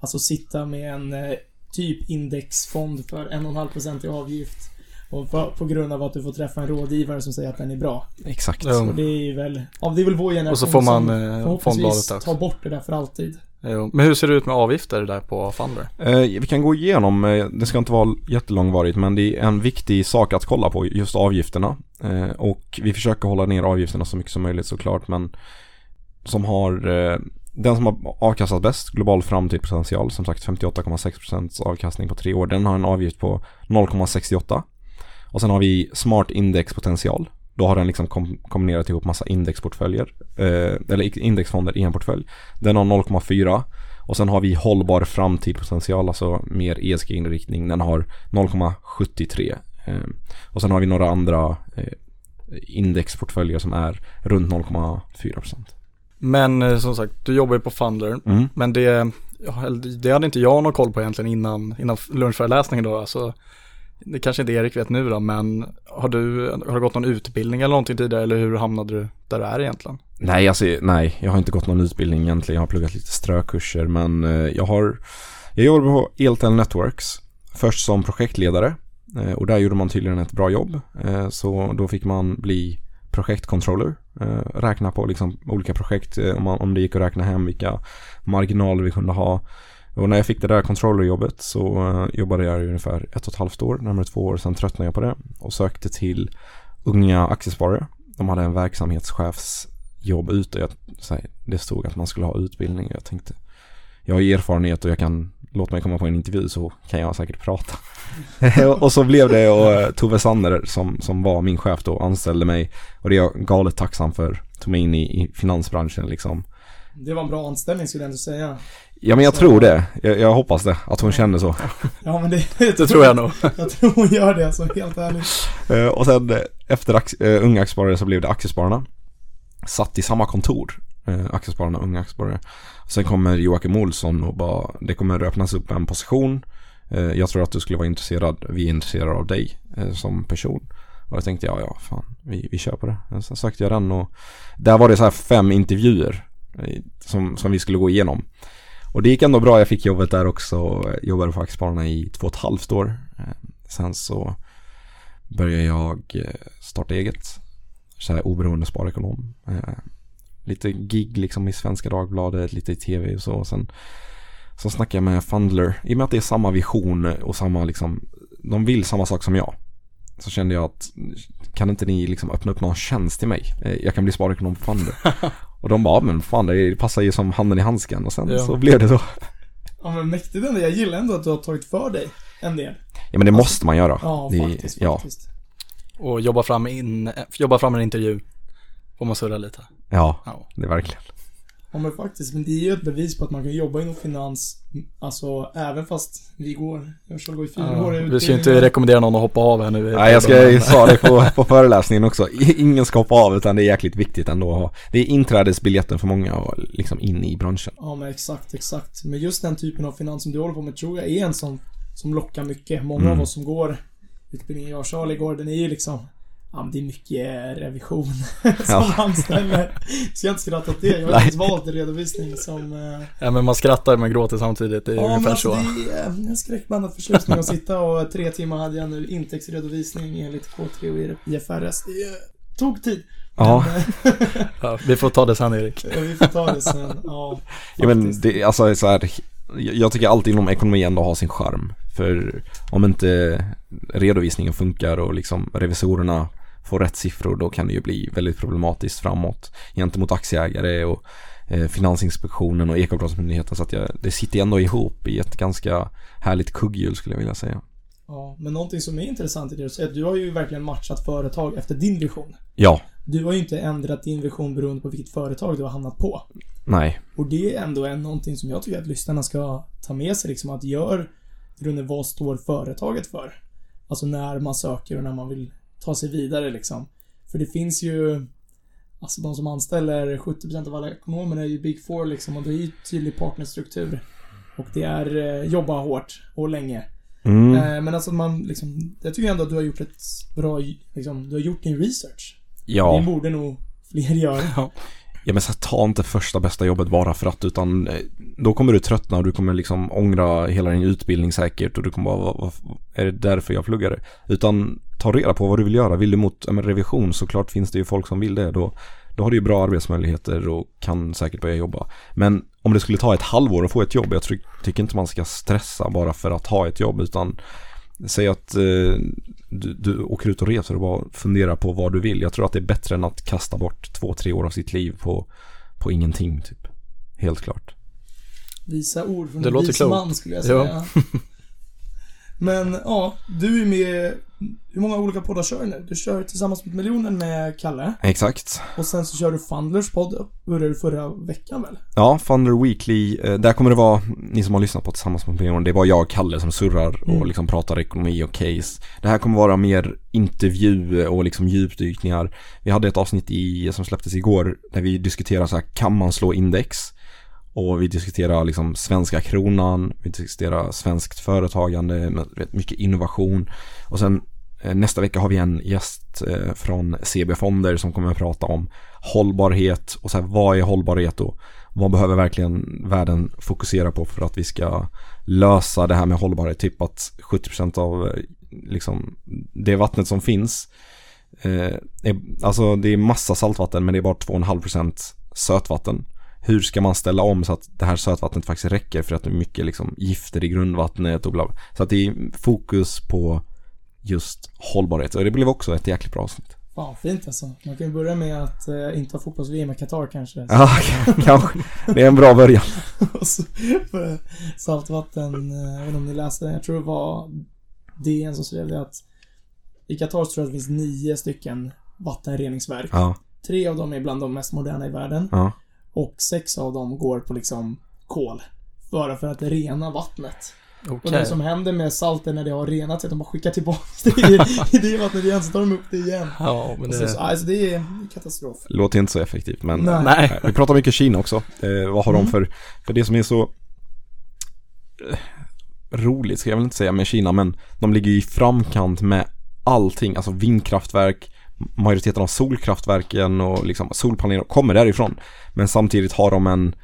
[SPEAKER 3] Alltså sitta med en eh, typ indexfond för 1,5% i avgift. Och för, på grund av att du får träffa en rådgivare som säger att den är bra.
[SPEAKER 2] Exakt.
[SPEAKER 1] Ja.
[SPEAKER 3] Och det är väl... Ja, det är väl vår generation
[SPEAKER 1] Och så får man
[SPEAKER 3] som
[SPEAKER 1] eh,
[SPEAKER 3] förhoppningsvis
[SPEAKER 1] fondbladet också.
[SPEAKER 3] tar bort det där för alltid.
[SPEAKER 1] Jo. Men hur ser det ut med avgifter där på Fundler?
[SPEAKER 2] Eh, vi kan gå igenom, eh, det ska inte vara jättelångvarigt men det är en viktig sak att kolla på, just avgifterna. Eh, och vi försöker hålla ner avgifterna så mycket som möjligt såklart men som har, eh, den som har avkastat bäst, global framtidspotential, som sagt 58,6% avkastning på tre år, den har en avgift på 0,68. Och sen har vi smart indexpotential. Då har den liksom kom- kombinerat ihop massa indexportföljer, eh, eller indexfonder i en portfölj. Den har 0,4. Och sen har vi hållbar framtidspotential, alltså mer ESG-inriktning. Den har 0,73. Eh, och sen har vi några andra eh, indexportföljer som är runt 0,4%.
[SPEAKER 1] Men eh, som sagt, du jobbar ju på Fundler.
[SPEAKER 2] Mm.
[SPEAKER 1] Men det, det hade inte jag någon koll på egentligen innan, innan lunchföreläsningen då. Alltså, det kanske inte Erik vet nu då, men har du, har du gått någon utbildning eller någonting tidigare eller hur hamnade du där du är egentligen?
[SPEAKER 2] Nej, alltså, nej, jag har inte gått någon utbildning egentligen. Jag har pluggat lite strökurser men eh, jag har Jag jobbar på Eltel Networks Först som projektledare eh, och där gjorde man tydligen ett bra jobb. Eh, så då fick man bli projektcontroller. Räkna på liksom olika projekt om, man, om det gick att räkna hem vilka marginaler vi kunde ha. Och när jag fick det där controllerjobbet så eh, jobbade jag i ungefär ett och ett halvt år, närmare två år. Sen tröttnade jag på det och sökte till Unga Aktiesparare. De hade en verksamhetschefsjobb ute. Jag, här, det stod att man skulle ha utbildning. Jag tänkte, jag har erfarenhet och jag kan, låt mig komma på en intervju så kan jag säkert prata. och så blev det och eh, Tove Sander som, som var min chef då anställde mig. Och det är jag galet tacksam för. Tog mig in i, i finansbranschen liksom.
[SPEAKER 3] Det var en bra anställning skulle jag ändå säga.
[SPEAKER 2] Ja men jag
[SPEAKER 3] Så-
[SPEAKER 2] tror det. Jag, jag hoppas det. Att hon känner så.
[SPEAKER 3] Ja men det,
[SPEAKER 1] Det tror jag nog.
[SPEAKER 3] Jag tror hon gör det, alltså helt ärligt.
[SPEAKER 2] Eh, och sen eh, efter eh, Unga Aktiesparare så blev det Aktiespararna. Satt i samma kontor. Aktiespararna och Unga Aktiesparare. Sen kommer Joakim Olsson och bara, det kommer öppnas upp en position. Jag tror att du skulle vara intresserad, vi är intresserade av dig som person. Och jag tänkte, ja ja, fan, vi, vi kör på det. Sen sökte jag den och där var det så här fem intervjuer som, som vi skulle gå igenom. Och det gick ändå bra, jag fick jobbet där också. Jobbade på Aktiespararna i två och ett halvt år. Eh, sen så började jag eh, starta eget. Så här oberoende sparekonom. Eh, lite gig liksom i Svenska Dagbladet, lite i tv och så. Och sen så snackade jag med Fundler. I och med att det är samma vision och samma liksom, de vill samma sak som jag. Så kände jag att kan inte ni liksom öppna upp någon tjänst till mig? Jag kan bli sparekonom på Fundler. och de bara, "Ja, men fan det passar ju som handen i handsken. Och sen
[SPEAKER 1] Ja.
[SPEAKER 2] så blev det så.
[SPEAKER 3] Ja men mäktigt ändå. Jag gillar ändå att du har tagit för dig en del.
[SPEAKER 2] Ja men det måste man göra.
[SPEAKER 3] Ja,
[SPEAKER 2] det,
[SPEAKER 3] faktiskt,
[SPEAKER 2] Ja,
[SPEAKER 3] faktiskt.
[SPEAKER 1] Och jobba fram, in, jobba fram en intervju. Får man surra lite.
[SPEAKER 2] ja,
[SPEAKER 1] Ja.
[SPEAKER 2] det är verkligen.
[SPEAKER 3] Ja men faktiskt, men det är ju ett bevis på att man kan jobba inom finans, alltså även fast vi går, jag ska gå i fyra år i
[SPEAKER 1] vi ska inte rekommendera någon att hoppa av här nu.
[SPEAKER 2] Nej, jag ska, sa det på, på föreläsningen också. Ingen ska hoppa av utan det är jäkligt viktigt ändå att ha. Det är inträdesbiljetten för många och liksom in i branschen.
[SPEAKER 3] Ja men exakt, exakt. Men just den typen av finans som du håller på med tror jag är en sån som lockar mycket. Många
[SPEAKER 2] Mm.
[SPEAKER 3] av oss som går utbildningen jag och Charlie går, den är ju liksom Ja men det är mycket revision som
[SPEAKER 2] Ja.
[SPEAKER 3] anställer. Har inte skrattat åt det. Jag har inte valt redovisning som eh,
[SPEAKER 1] Ja men man skrattar men gråter samtidigt. Det är
[SPEAKER 3] Ja,
[SPEAKER 1] ungefär
[SPEAKER 3] alltså
[SPEAKER 1] så.
[SPEAKER 3] det är eh, en skräckblandad förtjusning att sitta och tre timmar hade jag nu intäktsredovisning enligt K3 och IFRS. Det eh, tog tid.
[SPEAKER 2] Ja,
[SPEAKER 1] Ja, vi får ta det sen Erik.
[SPEAKER 3] eh, vi får ta det sen. Ja,
[SPEAKER 2] ja men det, alltså så här, jag jag tycker alltid inom ekonomi ändå har sin charm. För om inte redovisningen funkar och liksom revisorerna får rätt siffror då kan det ju bli väldigt problematiskt framåt gentemot aktieägare och eh, Finansinspektionen och Ekobrottsmyndigheten så att jag, det sitter ändå ihop i ett ganska härligt kugghjul skulle jag vilja säga.
[SPEAKER 3] Ja, men någonting som är intressant i det du säger, du har ju verkligen matchat företag efter din vision.
[SPEAKER 2] Ja,
[SPEAKER 3] Du har ju inte ändrat din vision beroende på vilket företag du har hamnat på.
[SPEAKER 2] nej,
[SPEAKER 3] Och det är ändå en, någonting som jag tycker att lyssnarna ska ta med sig liksom att gör grunden vad står företaget för? Alltså när man söker och när man vill ta sig vidare liksom. För det finns ju Alltså de som anställer 70% av alla ekonomer är ju Big Four liksom och det är ju tydlig partnerstruktur. Och det är eh, jobba hårt och länge.
[SPEAKER 2] mm.
[SPEAKER 3] Eh, men alltså man liksom, jag tycker ändå att du har gjort ett bra, liksom, du har gjort din research.
[SPEAKER 2] ja.
[SPEAKER 3] Det borde nog fler göra.
[SPEAKER 2] Ja Ja men så här, ta inte första bästa jobbet bara för att utan eh, då kommer du tröttna och du kommer liksom ångra hela din utbildning säkert och du kommer bara, vad, vad, är det därför jag pluggade? Utan ta reda på vad du vill göra. Vill du mot ja, men revision såklart finns det ju folk som vill det. Då, då har du ju bra arbetsmöjligheter och kan säkert börja jobba. Men om det skulle ta ett halvår att få ett jobb, jag tycker inte man ska stressa bara för att ha ett jobb utan Säg att eh, du, du åker ut och reser och bara funderar på vad du vill. Jag tror att det är bättre än att kasta bort två, tre år av sitt liv på, på ingenting typ. Helt klart.
[SPEAKER 3] Visa ord från
[SPEAKER 1] Det
[SPEAKER 3] en vis man skulle jag
[SPEAKER 1] Ja.
[SPEAKER 3] Men ja, du är med Hur många olika poddar kör du nu? Du kör Tillsammans med miljonen med Kalle.
[SPEAKER 2] Exakt.
[SPEAKER 3] Och sen så kör du Fundlers podd, började du förra veckan väl?
[SPEAKER 2] Ja, Thunder Weekly, eh, där kommer det vara, ni som har lyssnat på Tillsammans med miljoner, det var jag och Kalle som surrar och
[SPEAKER 3] Mm.
[SPEAKER 2] liksom pratar ekonomi och case. Det här kommer vara mer intervju och liksom djupdykningar. Vi hade ett avsnitt i, som släpptes igår där vi diskuterar så här, kan man slå index? Och vi diskuterar liksom svenska kronan, vi diskuterar svenskt företagande, mycket innovation. Och sen eh, nästa vecka har vi en gäst eh, från CB Fonder som kommer att prata om hållbarhet och så här, vad är hållbarhet då? Vad behöver verkligen världen fokusera på för att vi ska lösa det här med hållbarhet? Typ att 70% av eh, liksom, det vattnet som finns eh, är, alltså det är massa saltvatten men det är bara 2,5% sötvatten. Hur ska man ställa om så att det här sötvattnet faktiskt räcker för att det är mycket liksom gifter i grundvattnet och bla bla. Så att det är fokus på just hållbarhet och det blev också ett jäkligt bra avsnitt.
[SPEAKER 3] Fan fint alltså. Man kan ju börja med att eh, inte ha fotbolls-VM i Qatar kanske.
[SPEAKER 2] Ja, kanske. Det är en bra början.
[SPEAKER 3] Och så- för saltvatten, eh, jag vet inte om ni läste den, jag tror det var DN som skrev det att i Qatar tror jag det finns nio stycken vattenreningsverk.
[SPEAKER 2] Ja,
[SPEAKER 3] Tre av dem är bland de mest moderna i världen.
[SPEAKER 2] ja,
[SPEAKER 3] Och sex av dem går på liksom kol. Bara för att rena vattnet.
[SPEAKER 1] Okej.
[SPEAKER 3] Och det som händer med salten när det har renats är att de bara skickar tillbaka det i, i det vattnet igen, så tar de upp det igen.
[SPEAKER 1] Ja, men
[SPEAKER 3] Och så,
[SPEAKER 1] det...
[SPEAKER 3] så, alltså det är katastrof.
[SPEAKER 2] Låter inte så effektivt men
[SPEAKER 3] Nej.
[SPEAKER 1] Nej.
[SPEAKER 2] Vi pratar mycket Kina också. Eh, vad har
[SPEAKER 3] Mm.
[SPEAKER 2] de för, för det som är så eh, roligt ska jag väl inte säga med Kina men de ligger ju i framkant med allting, alltså vindkraftverk, majoriteten av solkraftverken och liksom solpaneler kommer därifrån. Men samtidigt har de en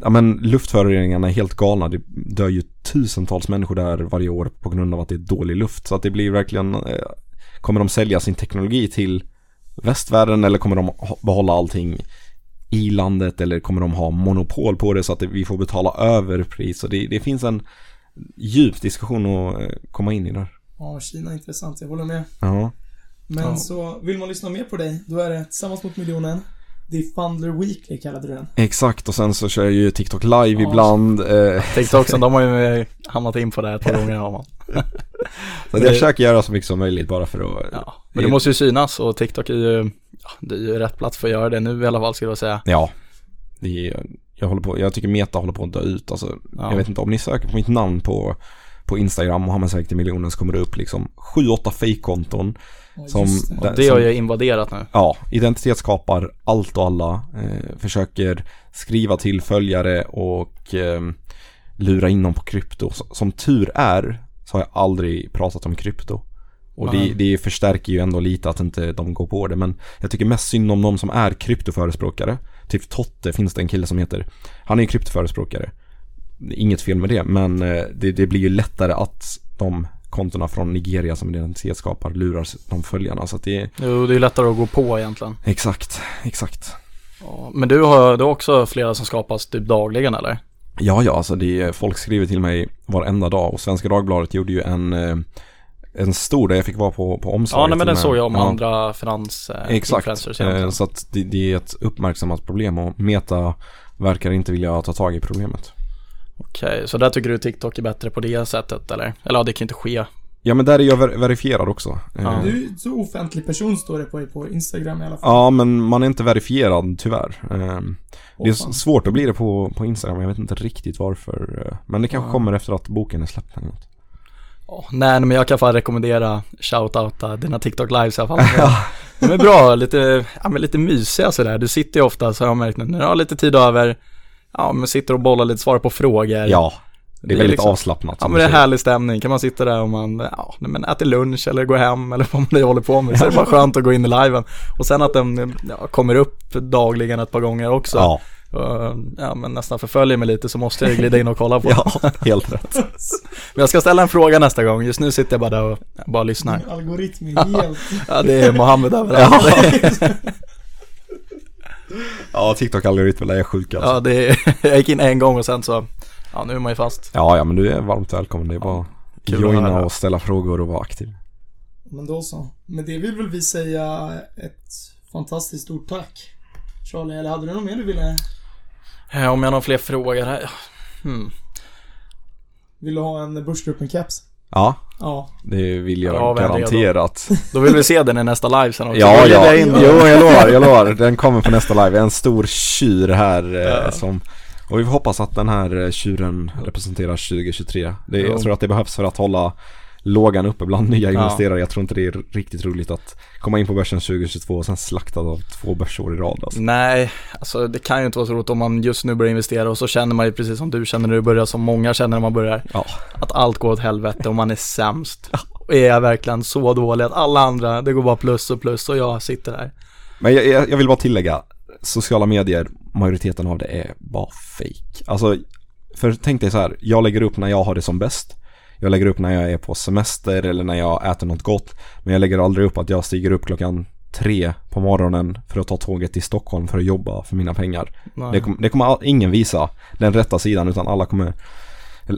[SPEAKER 2] Ja men luftföroreningarna är helt galna. Det dör ju tusentals människor där varje år på grund av att det är dålig luft. Så att det blir verkligen eh, Kommer de sälja sin teknologi till västvärlden eller kommer de behålla allting i landet eller kommer de ha monopol på det så att vi får betala överpris? Så det, det finns en djup diskussion att eh, komma in i där.
[SPEAKER 3] Ja, Kina är intressant, jag håller med.
[SPEAKER 2] Ja.
[SPEAKER 3] Men
[SPEAKER 1] Ja.
[SPEAKER 3] så, vill man lyssna mer på dig, då är det Tillsammans mot miljonen. The Fundler Weekly kallade du den.
[SPEAKER 2] Exakt och sen så kör jag ju TikTok live
[SPEAKER 3] Ja.
[SPEAKER 2] ibland. Eh,
[SPEAKER 1] TikToksen, de har ju hamnat in på det här ett par gånger har man.
[SPEAKER 2] så jag försöker göra så mycket som möjligt bara för att
[SPEAKER 1] Ja. Men det måste ju synas och TikTok är ju, ja, det är ju rätt plats för att göra det nu i alla fall skulle jag säga.
[SPEAKER 2] Ja, det är, jag håller på, jag tycker Meta håller på att dö ut. Alltså,
[SPEAKER 1] Ja.
[SPEAKER 2] Jag vet inte om ni söker på mitt namn på, på Instagram, Mohammed Säk till miljonen, så kommer det upp liksom 7-8 fejkkonton
[SPEAKER 3] Ja,
[SPEAKER 2] Som-
[SPEAKER 3] det.
[SPEAKER 2] där-
[SPEAKER 1] Det har ju invaderat nu.
[SPEAKER 2] Ja, identitetsskapar allt och alla, eh, försöker skriva till följare och eh, lura in dem på krypto. Som tur är så har jag aldrig pratat om krypto. Och det, det förstärker ju ändå lite att inte de går på det. Men jag tycker mest synd om de som är kryptoförespråkare. Typ Totte finns det en kille som heter. Han är ju kryptoförespråkare. Inget fel med det, men eh, det, det blir ju lättare att de kontona från Nigeria som identitetsskapar lurar de följarna. Så att det är
[SPEAKER 1] Jo, det är lättare att gå på egentligen.
[SPEAKER 2] Exakt, exakt.
[SPEAKER 1] Ja, Men du har, du har också flera som skapas typ dagligen eller?
[SPEAKER 2] Ja, ja, alltså det är, folk skriver till mig varenda dag och Svenska Dagbladet gjorde ju en, eh, en stor där jag fick vara på, på omslaget.
[SPEAKER 1] Ja, nej, men den såg jag om
[SPEAKER 2] ja,
[SPEAKER 1] andra finans eh,
[SPEAKER 2] Exakt, eh, så att det, det är ett uppmärksammat problem och Meta verkar inte vilja ta tag i problemet.
[SPEAKER 1] Okej, så där tycker du TikTok är bättre på det sättet eller? Eller ja, det kan ju inte ske.
[SPEAKER 2] Ja, men där är jag ver- verifierad också.
[SPEAKER 1] Ja.
[SPEAKER 2] Eh,
[SPEAKER 3] Du är så offentlig person står det på, på Instagram i alla fall.
[SPEAKER 2] Ja, men man är inte verifierad tyvärr. Eh, Det är svårt att bli det på, på Instagram, jag vet inte riktigt varför. eh, Men det kanske
[SPEAKER 1] Ja.
[SPEAKER 2] kommer efter att boken är släppt eller något.
[SPEAKER 1] Ja, nej, men jag kan fan rekommendera shoutouta dina TikTok lives i alla fall. De är bra, lite, ja, men lite mysiga sådär. Du sitter ju ofta, så har jag märkt nu, när du har lite tid över, ja men sitter och bollar lite, svarar på frågor.
[SPEAKER 2] Ja, det är
[SPEAKER 1] Det är
[SPEAKER 2] väldigt
[SPEAKER 1] liksom-
[SPEAKER 2] avslappnat.
[SPEAKER 1] Ja men det är härlig stämning, kan man sitta där och man, ja, men äter lunch eller går hem eller vad man nu håller på med. Så är det bara skönt att gå in i liven. Och sen att den ja, kommer upp dagligen ett par gånger också.
[SPEAKER 2] Ja,
[SPEAKER 1] Och, ja men nästan förföljer mig lite så måste jag glida in och kolla på det.
[SPEAKER 2] ja, helt rätt.
[SPEAKER 1] Men jag ska ställa en fråga nästa gång, just nu sitter jag bara där och bara lyssnar.
[SPEAKER 3] Din algoritm är helt...
[SPEAKER 1] Ja det är Mohammed överallt.
[SPEAKER 2] Ja, ja TikTok-algoritmen är sjuk alltså.
[SPEAKER 1] Ja, det är, jag gick in en gång och sen så, ja nu är man ju fast.
[SPEAKER 2] Ja, ja, men du är varmt välkommen. Det är bara att joina och ställa frågor och vara aktiv.
[SPEAKER 3] Men då så. Men det vill väl vi säga ett fantastiskt stort tack. Charlie, eller hade du något mer du ville?
[SPEAKER 1] Om jag har några fler frågor här, hmm.
[SPEAKER 3] Vill du ha en Börsgruppen-caps?
[SPEAKER 2] Ja,
[SPEAKER 3] Ja.
[SPEAKER 2] det vill jag
[SPEAKER 1] Ja,
[SPEAKER 2] garanterat.
[SPEAKER 1] Då vill vi se den i nästa live sen också.
[SPEAKER 2] Ja,
[SPEAKER 1] Då
[SPEAKER 2] ja.
[SPEAKER 1] in.
[SPEAKER 2] Jo, jag lovar, jag lovar. Den kommer på nästa live. En stor tjur här eh,
[SPEAKER 1] Ja.
[SPEAKER 2] som och vi hoppas att den här eh, tjuren representerar 2023. Det, jag tror att det behövs för att hålla lågan uppe bland nya
[SPEAKER 1] Ja.
[SPEAKER 2] investerare. Jag tror inte det är riktigt roligt att komma in på börsen 2022 och sen slaktad av två börsår i rad. Alltså.
[SPEAKER 1] Nej, alltså det kan ju inte vara så roligt om man just nu börjar investera och så känner man ju precis som du känner när du börjar, som många känner när man börjar,
[SPEAKER 2] Ja.
[SPEAKER 1] att allt går åt helvete och man är sämst. Och är jag verkligen så dålig att alla andra, det går bara plus och plus och jag sitter där.
[SPEAKER 2] Men jag, jag jag vill bara tillägga, sociala medier, majoriteten av det är bara fake. Alltså, för tänk dig så här, jag lägger upp när jag har det som bäst. Jag lägger upp när jag är på semester eller när jag äter något gott. Men jag lägger aldrig upp att jag stiger upp klockan tre på morgonen för att ta tåget till Stockholm för att jobba för mina pengar. Det, kom, det kommer all, ingen visa den rätta sidan utan alla kommer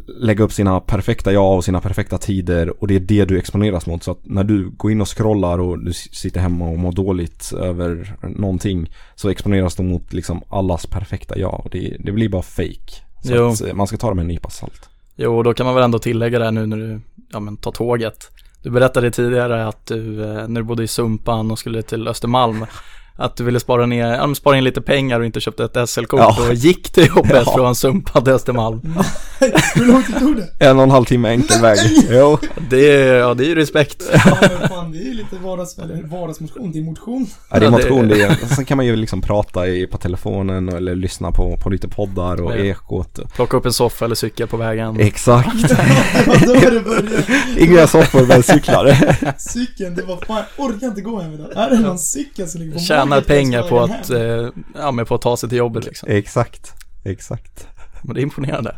[SPEAKER 2] lägga upp sina perfekta jag och sina perfekta tider och det är det du exponeras mot. Så att när du går in och scrollar och du sitter hemma och mår dåligt över någonting så exponeras du mot liksom allas perfekta jag och det, det blir bara fake. Så att eh, man ska ta det med en nypa salt.
[SPEAKER 1] Jo, då kan man väl ändå tillägga det nu när du, ja men tar tåget. Du berättade tidigare att du, eh, när du bodde i Sumpan och skulle till Östermalm, att du ville spara, ner, spara in lite pengar och inte köpte ett SL-kort
[SPEAKER 2] Ja.
[SPEAKER 1] och gick till jobbet
[SPEAKER 2] Ja.
[SPEAKER 1] från Sumpa till Östermalm.
[SPEAKER 3] Hur lång tid tog det?
[SPEAKER 2] En och en halv timme enkel väg. Jo.
[SPEAKER 1] Det är, ja, det är ju respekt.
[SPEAKER 3] Ja men fan, det är ju lite vardags, eller vardagsmotion. Det är motion.
[SPEAKER 2] Ja, det är motion det. är- Sen kan man ju liksom prata i, på telefonen eller lyssna på, på lite poddar och
[SPEAKER 1] Ja.
[SPEAKER 2] ekot.
[SPEAKER 1] Plocka upp en soffa eller cykel på vägen.
[SPEAKER 2] Exakt. Inga soffor men cyklar.
[SPEAKER 3] Cykeln, det var fan, jag orkar inte gå hem idag. Är det någon cykel som ligger på
[SPEAKER 1] Tjänar pengar på att, eh, ja, men på att ta sig till jobbet liksom.
[SPEAKER 2] Exakt. Exakt.
[SPEAKER 1] Men det är imponerande.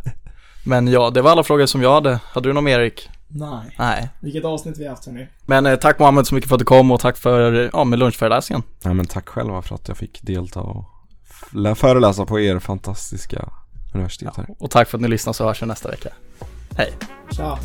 [SPEAKER 1] Men ja, det var alla frågor som jag hade. Hade du någon mer Erik?
[SPEAKER 3] Nej.
[SPEAKER 1] Nej.
[SPEAKER 3] Vilket avsnitt vi har haft hörni.
[SPEAKER 1] Men eh, tack Mohammed så mycket för att du kom och tack för, ja, med lunchföreläsningen.
[SPEAKER 2] Nej men tack själva för att jag fick delta och föreläsa på er fantastiska universitet här.
[SPEAKER 1] Och tack för att ni lyssnar så hörs vi nästa vecka. Hej.
[SPEAKER 3] Tja.